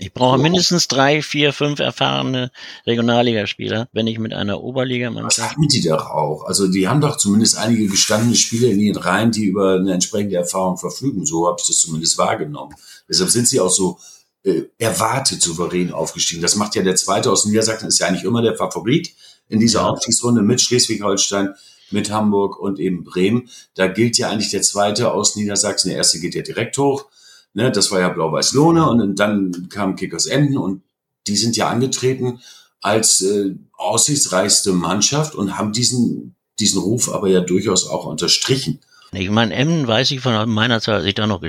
Ich brauche mindestens drei, vier, fünf erfahrene Regionalligaspieler, wenn ich mit einer Oberligamannschaft. Was haben die doch auch? Also die haben doch zumindest einige gestandene Spieler in ihren Reihen, die über eine entsprechende Erfahrung verfügen. So habe ich das zumindest wahrgenommen. Deshalb sind sie auch so äh, erwartet souverän aufgestiegen. Das macht ja der Zweite aus Niedersachsen, ist ja eigentlich immer der Favorit in dieser. Aufstiegsrunde mit Schleswig-Holstein, mit Hamburg und eben Bremen. Da gilt ja eigentlich der Zweite aus Niedersachsen. Der Erste geht ja direkt hoch Ne, das war ja Blau-Weiß-Lohne und dann kam Kickers Enden und die sind ja angetreten als äh, aussichtsreichste Mannschaft und haben diesen, diesen Ruf aber ja durchaus auch unterstrichen. Ich meine, Emden weiß ich von meiner Zeit, als ich da noch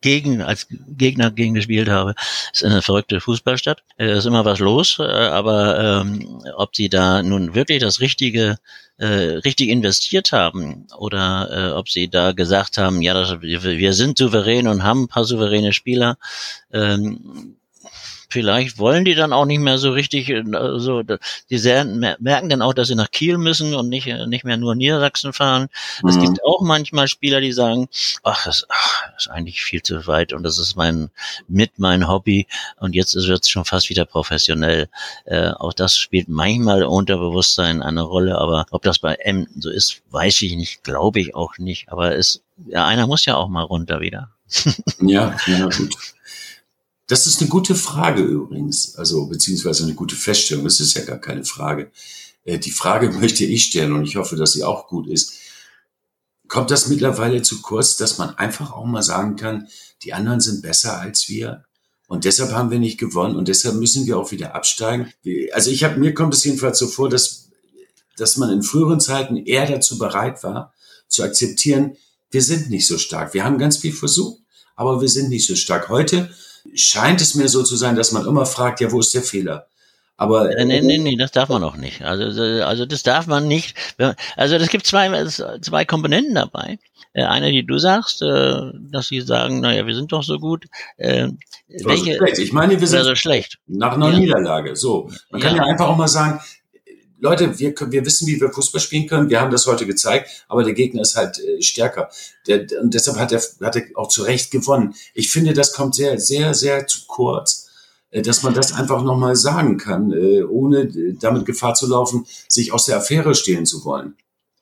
gegen, als Gegner gegen gespielt habe, ist eine verrückte Fußballstadt. Es äh, ist immer was los, äh, aber ähm, ob sie da nun wirklich das richtige äh, richtig investiert haben oder äh, ob sie da gesagt haben, ja, das, wir sind souverän und haben ein paar souveräne Spieler, ähm, vielleicht wollen die dann auch nicht mehr so richtig, äh, so, die sehr, merken dann auch, dass sie nach Kiel müssen und nicht, äh, nicht mehr nur Niedersachsen fahren. Mhm. Es gibt auch manchmal Spieler, die sagen, ach, das, ach, das ist eigentlich viel zu weit und das ist mein, mit mein Hobby und jetzt wird es schon fast wieder professionell. Äh, auch das spielt manchmal Unterbewusstsein eine Rolle, aber ob das bei M so ist, weiß ich nicht, glaube ich auch nicht, aber es, ja, einer muss ja auch mal runter wieder. ja, ja, gut. Das ist eine gute Frage übrigens, also beziehungsweise eine gute Feststellung. Das ist ja gar keine Frage. Äh, die Frage möchte ich stellen und ich hoffe, dass sie auch gut ist. Kommt das mittlerweile zu kurz, dass man einfach auch mal sagen kann, die anderen sind besser als wir? Und deshalb haben wir nicht gewonnen und deshalb müssen wir auch wieder absteigen. Also ich habe mir kommt es jedenfalls so vor, dass dass man in früheren Zeiten eher dazu bereit war, zu akzeptieren, wir sind nicht so stark. Wir haben ganz viel versucht, aber wir sind nicht so stark. Heute scheint es mir so zu sein, dass man immer fragt, ja, wo ist der Fehler? Aber äh, nee, nee, nee, das darf man auch nicht. Also, also das darf man nicht. Also es gibt zwei, zwei Komponenten dabei. Äh, eine, die du sagst, äh, dass sie sagen, naja, wir sind doch so gut. Äh, welche, schlecht. Ich meine, wir sind so schlecht. nach einer ja. Niederlage. So, man kann ja. ja einfach auch mal sagen, Leute, wir, können, wir wissen, wie wir Fußball spielen können. Wir haben das heute gezeigt, aber der Gegner ist halt äh, stärker. Der, und deshalb hat er, hat er auch zu Recht gewonnen. Ich finde, das kommt sehr, sehr, sehr zu kurz, äh, dass man das einfach nochmal sagen kann, äh, ohne äh, damit Gefahr zu laufen, sich aus der Affäre stehlen zu wollen.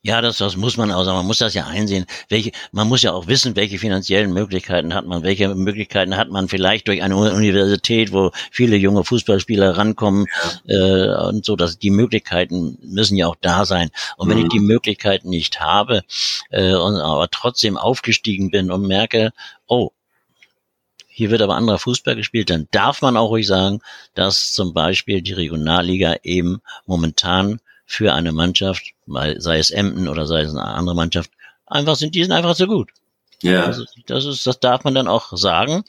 Ja, das, das muss man auch sagen. Man muss das ja einsehen. Welche, man muss ja auch wissen, welche finanziellen Möglichkeiten hat man, welche Möglichkeiten hat man vielleicht durch eine Universität, wo viele junge Fußballspieler rankommen äh, und so. Dass die Möglichkeiten müssen ja auch da sein. Und wenn mhm. ich die Möglichkeiten nicht habe äh, und aber trotzdem aufgestiegen bin und merke, oh, hier wird aber anderer Fußball gespielt, dann darf man auch ruhig sagen, dass zum Beispiel die Regionalliga eben momentan für eine Mannschaft, sei es Emden oder sei es eine andere Mannschaft, einfach sind, die sind einfach so gut. Ja. Also das ist, das darf man dann auch sagen.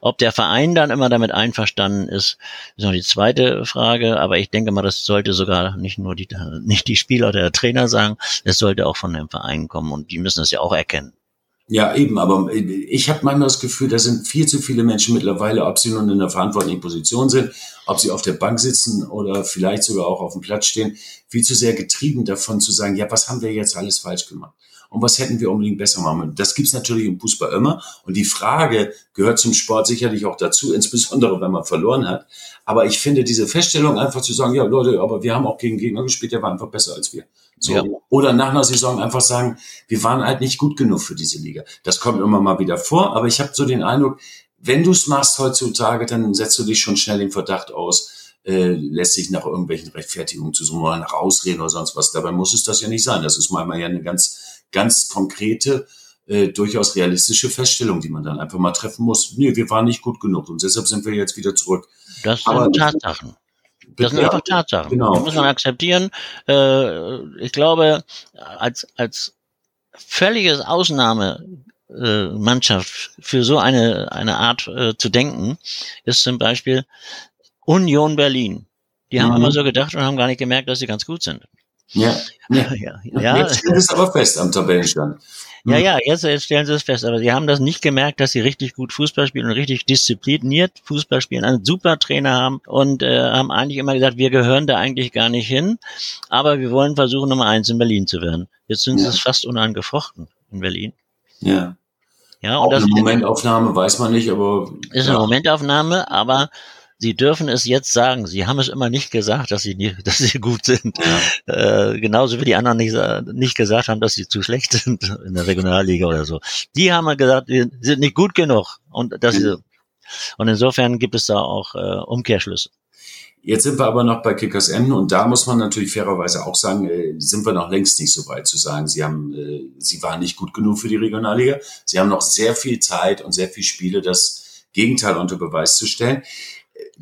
Ob der Verein dann immer damit einverstanden ist, ist noch die zweite Frage. Aber ich denke mal, das sollte sogar nicht nur die, nicht die Spieler oder der Trainer sagen, es sollte auch von dem Verein kommen und die müssen das ja auch erkennen. Ja, eben, aber ich habe manchmal das Gefühl, da sind viel zu viele Menschen mittlerweile, ob sie nun in einer verantwortlichen Position sind, ob sie auf der Bank sitzen oder vielleicht sogar auch auf dem Platz stehen, viel zu sehr getrieben davon zu sagen, ja, was haben wir jetzt alles falsch gemacht? Und was hätten wir unbedingt besser machen? Das gibt's natürlich im Fußball immer. Und die Frage gehört zum Sport sicherlich auch dazu, insbesondere wenn man verloren hat. Aber ich finde diese Feststellung einfach zu sagen, ja Leute, aber wir haben auch gegen Gegner gespielt, der war einfach besser als wir. So. Ja. Oder nach einer Saison einfach sagen, wir waren halt nicht gut genug für diese Liga. Das kommt immer mal wieder vor, aber ich habe so den Eindruck, wenn du es machst heutzutage, dann setzt du dich schon schnell den Verdacht aus, äh, lässt sich nach irgendwelchen Rechtfertigungen zu suchen oder nach Ausreden oder sonst was. Dabei muss es das ja nicht sein. Das ist manchmal ja eine ganz, ganz konkrete, äh, durchaus realistische Feststellung, die man dann einfach mal treffen muss. Nee, wir waren nicht gut genug und deshalb sind wir jetzt wieder zurück. Das sind Aber, Tatsachen. Das sind einfach Tatsachen. Genau. Das muss man akzeptieren. Äh, ich glaube, als, als völliges Ausnahmemannschaft für so eine, eine Art äh, zu denken, ist zum Beispiel Union Berlin. Die haben mhm. immer so gedacht und haben gar nicht gemerkt, dass sie ganz gut sind. Ja. ja. ja. ja. Jetzt steht es aber fest am Tabellenstand. Ja, ja, jetzt, jetzt stellen sie es fest. Aber sie haben das nicht gemerkt, dass sie richtig gut Fußball spielen und richtig diszipliniert Fußball spielen, einen super Trainer haben und äh, haben eigentlich immer gesagt, wir gehören da eigentlich gar nicht hin, aber wir wollen versuchen, Nummer eins in Berlin zu werden. Jetzt sind ja. sie es fast unangefochten in Berlin. Ja. Ja, und Auch das eine Momentaufnahme weiß man nicht, aber. Ist eine Momentaufnahme, aber Sie dürfen es jetzt sagen. Sie haben es immer nicht gesagt, dass sie, nie, dass sie gut sind. Ja. Äh, genauso wie die anderen nicht, nicht gesagt haben, dass sie zu schlecht sind in der Regionalliga oder so. Die haben gesagt, sie sind nicht gut genug. Und, das, mhm. und insofern gibt es da auch äh, Umkehrschlüsse. Jetzt sind wir aber noch bei Kickers Emden und da muss man natürlich fairerweise auch sagen, äh, sind wir noch längst nicht so weit zu sagen, sie haben, äh, sie waren nicht gut genug für die Regionalliga. Sie haben noch sehr viel Zeit und sehr viel Spiele, das Gegenteil unter Beweis zu stellen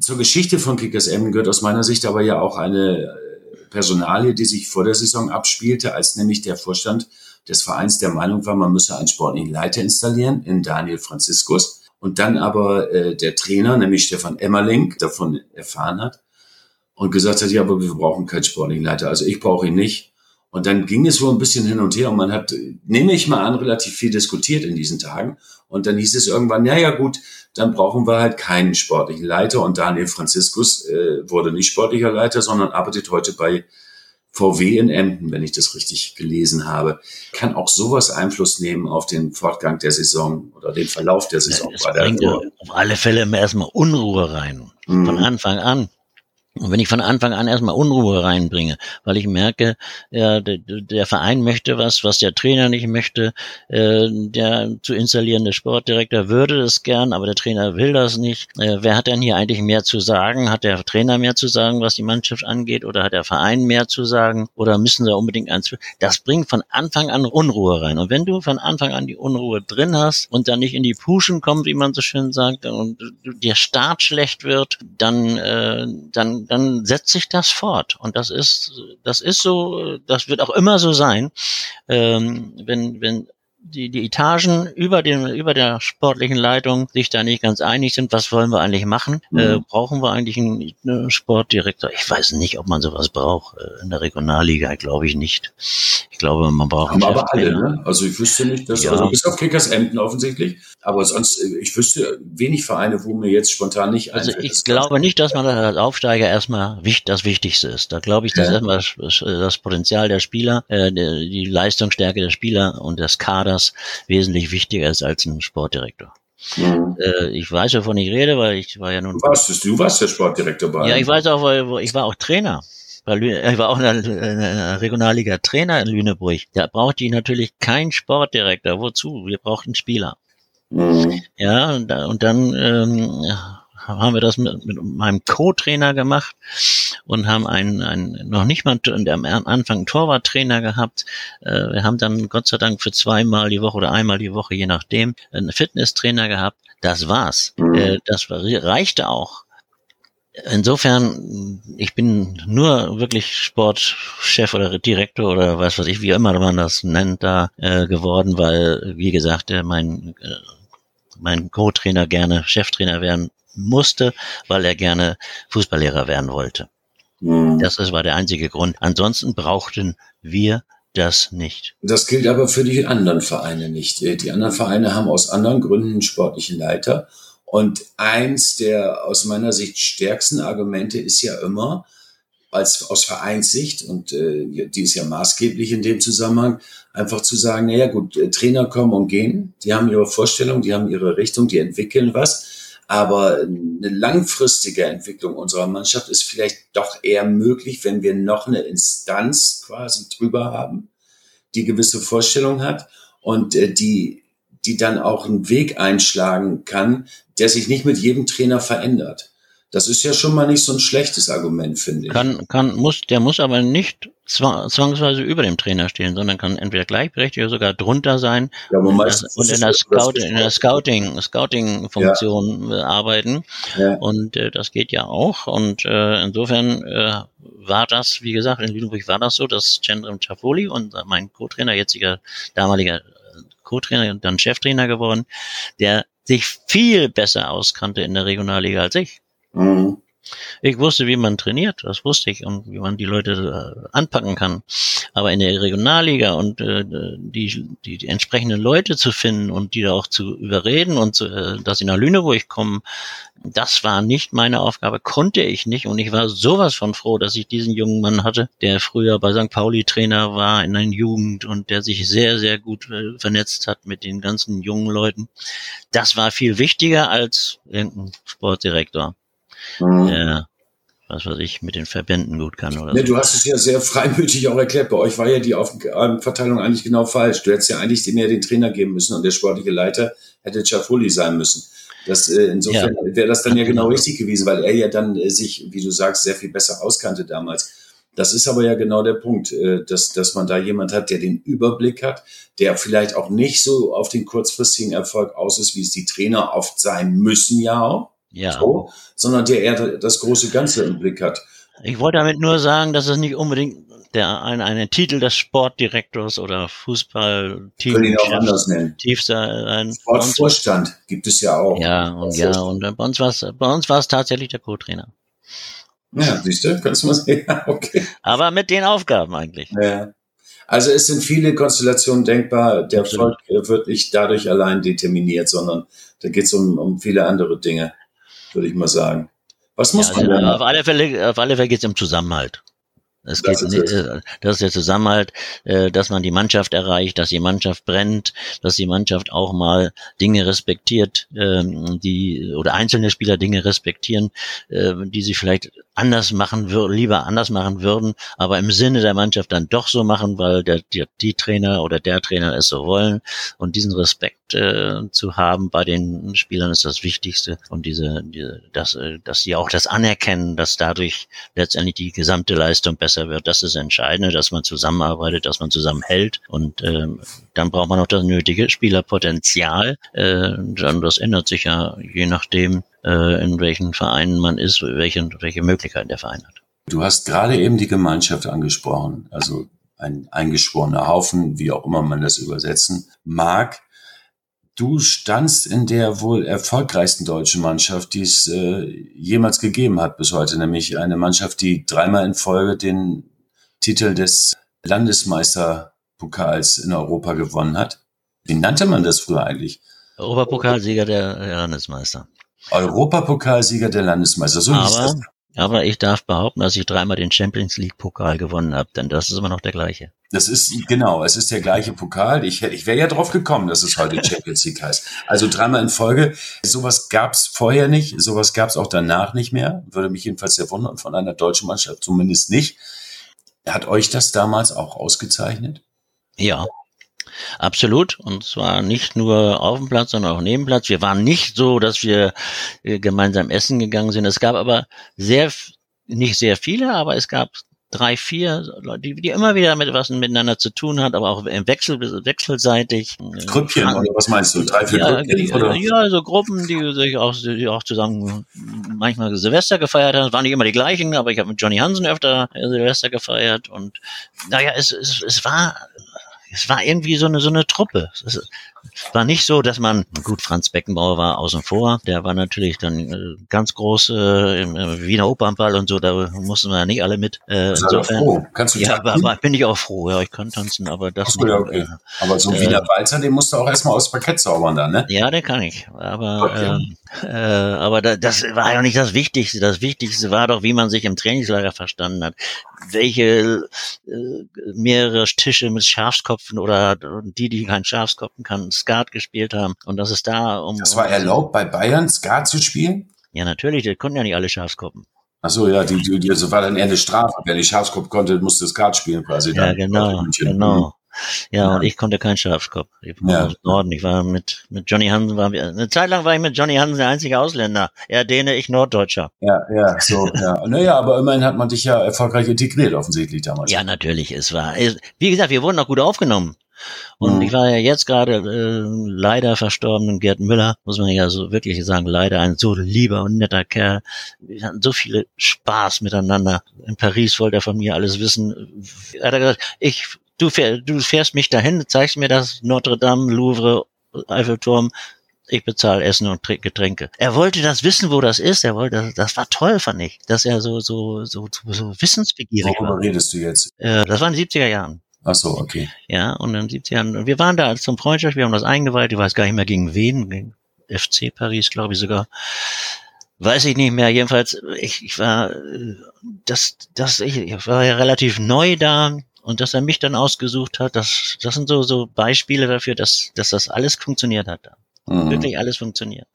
zur Geschichte von Kickers Emden gehört aus meiner Sicht aber ja auch eine äh, Personalie, die sich vor der Saison abspielte, als nämlich der Vorstand des Vereins der Meinung war, man müsse einen sportlichen Leiter installieren in Daniel Franziskus. Und dann aber äh, der Trainer, nämlich Stefan Emmerling, davon erfahren hat und gesagt hat, ja, aber wir brauchen keinen sportlichen Leiter. Also ich brauche ihn nicht. Und dann ging es wohl ein bisschen hin und her und man hat, nehme ich mal an, relativ viel diskutiert in diesen Tagen. Und dann hieß es irgendwann, ja, ja gut, dann brauchen wir halt keinen sportlichen Leiter. Und Daniel Franziskus äh, wurde nicht sportlicher Leiter, sondern arbeitet heute bei VW in Emden, wenn ich das richtig gelesen habe. Kann auch sowas Einfluss nehmen auf den Fortgang der Saison oder den Verlauf der Saison. Ja, es bringt auf alle Fälle erstmal Unruhe rein. Mhm. Von Anfang an. Und wenn ich von Anfang an erstmal Unruhe reinbringe, weil ich merke, ja, der, der Verein möchte was, was der Trainer nicht möchte, äh, der zu installierende Sportdirektor würde es gern, aber der Trainer will das nicht. Äh, wer hat denn hier eigentlich mehr zu sagen? Hat der Trainer mehr zu sagen, was die Mannschaft angeht, oder hat der Verein mehr zu sagen? Oder müssen da unbedingt eins? Das bringt von Anfang an Unruhe rein. Und wenn du von Anfang an die Unruhe drin hast und dann nicht in die Puschen kommt, wie man so schön sagt, und der Start schlecht wird, dann, äh, dann dann, setzt sich das fort. Und das ist, das ist so, das wird auch immer so sein, ähm, wenn, wenn die, die Etagen über dem, über der sportlichen Leitung sich da nicht ganz einig sind, was wollen wir eigentlich machen? Mhm. Äh, brauchen wir eigentlich einen, einen, Sportdirektor? Ich weiß nicht, ob man sowas braucht. Äh, in der Regionalliga glaube ich nicht. Ich glaube, man braucht Haben aber alle, ne? Also ich wüsste nicht, dass, ja. also bis auf Kickers Emden offensichtlich, aber sonst, äh, ich wüsste wenig Vereine, wo mir jetzt spontan nicht Also ich glaube nicht, dass man als Aufsteiger erstmal das Wichtigste ist. Da glaube ich, dass ja. erstmal das, das Potenzial der Spieler, äh, die Leistungsstärke der Spieler und des Kaders wesentlich wichtiger ist als ein Sportdirektor. Mhm. Äh, ich weiß, wovon ich rede, weil ich war ja nun. Du warst, du warst der Sportdirektor bei. Ja, ich weiß auch, weil ich war auch Trainer. Ich war auch in der Regionalliga Trainer in Lüneburg. Da brauchte ich natürlich keinen Sportdirektor. Wozu? Wir brauchten Spieler. Mhm. Ja, und, und dann ähm, haben wir das mit, mit meinem Co-Trainer gemacht und haben einen, einen noch nicht mal am Anfang einen Torwarttrainer gehabt. Äh, wir haben dann Gott sei Dank für zweimal die Woche oder einmal die Woche, je nachdem, einen Fitnesstrainer gehabt. Das war's. Mhm. Äh, das reichte auch. Insofern, ich bin nur wirklich Sportchef oder Direktor oder was weiß ich, wie immer man das nennt, da äh, geworden, weil, wie gesagt, äh, mein, äh, mein Co-Trainer gerne Cheftrainer werden musste, weil er gerne Fußballlehrer werden wollte. Mhm. Das war der einzige Grund. Ansonsten brauchten wir das nicht. Das gilt aber für die anderen Vereine nicht. Äh, die anderen Vereine haben aus anderen Gründen einen sportlichen Leiter. Und eins der aus meiner Sicht stärksten Argumente ist ja immer, als aus Vereinssicht, und äh, die ist ja maßgeblich in dem Zusammenhang, einfach zu sagen, naja gut, äh, Trainer kommen und gehen, die haben ihre Vorstellung, die haben ihre Richtung, die entwickeln was. Aber eine langfristige Entwicklung unserer Mannschaft ist vielleicht doch eher möglich, wenn wir noch eine Instanz quasi drüber haben, die gewisse Vorstellung hat und äh, die, die dann auch einen Weg einschlagen kann, der sich nicht mit jedem Trainer verändert. Das ist ja schon mal nicht so ein schlechtes Argument, finde ich. Kann, kann, muss, der muss aber nicht zwangsweise über dem Trainer stehen, sondern kann entweder gleichberechtigt oder sogar drunter sein ja, und, und in, der Scout, in der Scouting, Scouting-Funktion ja. arbeiten. Ja. Und äh, das geht ja auch. Und äh, insofern äh, war das, wie gesagt, in Lüneburg war das so, dass Chandram Chafoli und mein Co-Trainer, jetziger damaliger Co-Trainer und dann Cheftrainer geworden, der sich viel besser auskannte in der Regionalliga als ich. Mhm. Ich wusste, wie man trainiert, das wusste ich und wie man die Leute äh, anpacken kann. Aber in der Regionalliga und äh, die, die, die entsprechenden Leute zu finden und die da auch zu überreden und zu, äh, dass sie nach Lüneburg kommen, das war nicht meine Aufgabe, konnte ich nicht. Und ich war sowas von froh, dass ich diesen jungen Mann hatte, der früher bei St. Pauli Trainer war in der Jugend und der sich sehr, sehr gut äh, vernetzt hat mit den ganzen jungen Leuten. Das war viel wichtiger als irgendein Sportdirektor mhm. der, was weiß ich, mit den Verbänden gut kann oder nee, so. Du hast es ja sehr freimütig auch erklärt. Bei euch war ja die Aufgabenverteilung eigentlich genau falsch. Du hättest ja eigentlich mehr den Trainer geben müssen und der sportliche Leiter hätte Chafuli sein müssen. Das, äh, insofern ja. wäre das dann ja genau richtig gewesen, weil er ja dann äh, sich, wie du sagst, sehr viel besser auskannte damals. Das ist aber ja genau der Punkt, äh, dass, dass man da jemand hat, der den Überblick hat, der vielleicht auch nicht so auf den kurzfristigen Erfolg aus ist, wie es die Trainer oft sein müssen ja auch ja. so, sondern der eher das große Ganze im Blick hat. Ich wollte damit nur sagen, dass es nicht unbedingt der ein, einen Titel des Sportdirektors oder Fußballteam Können ihn auch anders nennen. Ein Sportvorstand gibt es ja auch. Ja, und ja, und bei uns war es bei uns war es tatsächlich der Co-Trainer. Ja, siehst du, kannst du mal sehen. Okay. Aber mit den Aufgaben eigentlich. Ja. Also es sind viele Konstellationen denkbar. Der. Erfolg wird nicht dadurch allein determiniert, sondern da geht es um, um viele andere Dinge würde ich mal sagen. Was muss ja, man also? Auf alle Fälle, auf alle Fälle geht es um Zusammenhalt. Es geht, das ist, nicht, äh, das ist der Zusammenhalt, äh, dass man die Mannschaft erreicht, dass die Mannschaft brennt, dass die Mannschaft auch mal Dinge respektiert, ähm, die oder einzelne Spieler Dinge respektieren, äh, die sie vielleicht anders machen würden, lieber anders machen würden, aber im Sinne der Mannschaft dann doch so machen, weil der, die, die Trainer oder der Trainer es so wollen. Und diesen Respekt äh, zu haben bei den Spielern ist das Wichtigste. Und diese, diese dass, äh, dass sie auch das anerkennen, dass dadurch letztendlich die gesamte Leistung besser wird. Das ist entscheidend, dass man zusammenarbeitet, dass man zusammenhält. Und ähm, dann braucht man auch das nötige Spielerpotenzial. Äh, dann das ändert sich ja je nachdem, in welchen Vereinen man ist, welche, welche Möglichkeiten der Verein hat. Du hast gerade eben die Gemeinschaft angesprochen. Also ein eingeschworener Haufen, wie auch immer man das übersetzen mag. Du standst in der wohl erfolgreichsten deutschen Mannschaft, die es äh, jemals gegeben hat bis heute, nämlich eine Mannschaft, die dreimal in Folge den Titel des Landesmeisterpokals in Europa gewonnen hat. Wie nannte man das früher eigentlich? Europapokalsieger der Landesmeister. Europapokalsieger der Landesmeister, so hieß das. Aber ich darf behaupten, dass ich dreimal den Champions League Pokal gewonnen habe, denn das ist immer noch der gleiche. Das ist, genau, es ist der gleiche Pokal. Ich, ich wäre ja drauf gekommen, dass es heute Champions League heißt. Also dreimal in Folge. Sowas gab's vorher nicht, sowas gab's auch danach nicht mehr. Würde mich jedenfalls sehr wundern, von einer deutschen Mannschaft zumindest nicht. Hat euch das damals auch ausgezeichnet? Ja, Absolut. Und zwar nicht nur auf dem Platz, sondern auch neben Platz. Wir waren nicht so, dass wir äh, gemeinsam essen gegangen sind. Es gab aber sehr, nicht sehr viele, aber es gab drei, vier Leute, die, die immer wieder mit was miteinander zu tun hat, aber auch im Wechsel, wechselseitig. Grüppchen oder was meinst du? Drei, vier ja, Grüppchen? Oder? Ja, so Gruppen, die sich auch, die auch zusammen manchmal Silvester gefeiert haben. Es waren nicht immer die gleichen, aber ich habe mit Johnny Hansen öfter Silvester gefeiert und naja, es, es, es war es war irgendwie so eine, so eine Truppe. Es war nicht so, dass man, gut, Franz Beckenbauer war außen vor, der war natürlich dann äh, ganz groß äh, im, im Wiener Opernball und so, da mussten wir ja nicht alle mit. Äh, insofern, froh. Kannst du ja, aber, aber, bin ich auch froh, ja, ich kann tanzen, aber das so, ja, okay. Äh, aber so ein Wiener Walzer, den musst du auch erstmal aus Parkett zaubern dann, ne? Ja, den kann ich. Aber okay. ähm, äh, aber da, das war ja nicht das Wichtigste. Das Wichtigste war doch, wie man sich im Trainingslager verstanden hat. Welche äh, mehrere Tische mit Schafskopfen oder die, die keinen Schafskopfen kann, Skat gespielt haben. Und das ist da um. Das war erlaubt, bei Bayern Skat zu spielen? Ja, natürlich, die konnten ja nicht alle Schafskoppen. Ach so, ja, die, die, das war dann eher eine Strafe. Wer nicht Schafskopf konnte, musste Skat spielen quasi. Ja, genau, genau. Ja, ja, und ich konnte keinen Schafskopf. Ich war ja. aus Norden. Ich war mit, mit Johnny Hansen, waren wir, eine Zeit lang war ich mit Johnny Hansen der einzige Ausländer. Er Däne, ich Norddeutscher. Ja, ja, so, ja. Naja, aber immerhin hat man dich ja erfolgreich integriert, offensichtlich damals. Ja, natürlich, es war, wie gesagt, wir wurden auch gut aufgenommen. Und mhm. ich war ja jetzt gerade äh, leider verstorbenen Gerd Müller, muss man ja so wirklich sagen, leider ein so lieber und netter Kerl. Wir hatten so viele Spaß miteinander. In Paris wollte er von mir alles wissen. Er hat gesagt, ich du, fähr, du fährst mich dahin, zeigst mir das Notre Dame, Louvre, Eiffelturm, ich bezahle Essen und Getränke. Er wollte das wissen, wo das ist. Er wollte, das war toll, fand ich, dass er so so so so wissensbegierig Worüber war. redest du jetzt? Äh, das war in den 70er Jahren. Ach so, okay. Ja, und in den 70er Jahren. Wir waren da zum Freundschaft, wir haben das eingeweiht. Ich weiß gar nicht mehr gegen wen, gegen FC Paris, glaube ich sogar. Weiß ich nicht mehr. Jedenfalls, ich, ich war, äh, das, das, ich, ich war ja relativ neu da und dass er mich dann ausgesucht hat, das, das sind so, so Beispiele dafür, dass, dass das alles funktioniert hat. Mhm. Wirklich alles funktioniert.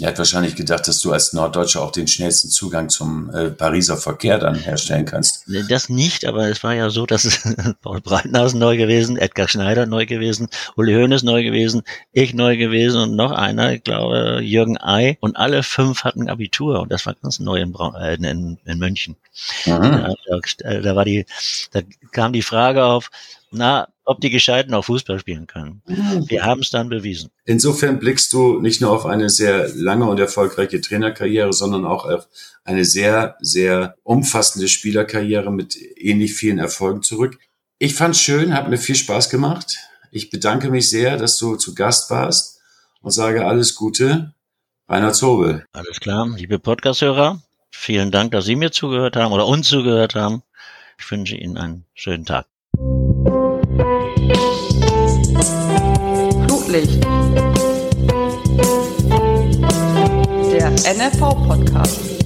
Er hat wahrscheinlich gedacht, dass du als Norddeutscher auch den schnellsten Zugang zum äh, Pariser Verkehr dann herstellen kannst. Das nicht, aber es war ja so, dass Paul Breitenhausen neu gewesen, Edgar Schneider neu gewesen, Uli Hoeneß neu gewesen, ich neu gewesen und noch einer, ich glaube Jürgen Ei. Und alle fünf hatten Abitur und das war ganz neu in, Braun, äh, in, in München. Mhm. Da, da, da war die, da kam die Frage auf, na, ob die Gescheiten auch Fußball spielen können. Mhm. Wir haben es dann bewiesen. Insofern blickst du nicht nur auf eine sehr lange und erfolgreiche Trainerkarriere, sondern auch auf eine sehr, sehr umfassende Spielerkarriere mit ähnlich vielen Erfolgen zurück. Ich fand's schön, hat mir viel Spaß gemacht. Ich bedanke mich sehr, dass du zu Gast warst und sage alles Gute. Rainer Zobel. Alles klar, liebe Podcast-Hörer. Vielen Dank, dass Sie mir zugehört haben oder uns zugehört haben. Ich wünsche Ihnen einen schönen Tag. Flutlicht. Der NFV-Podcast.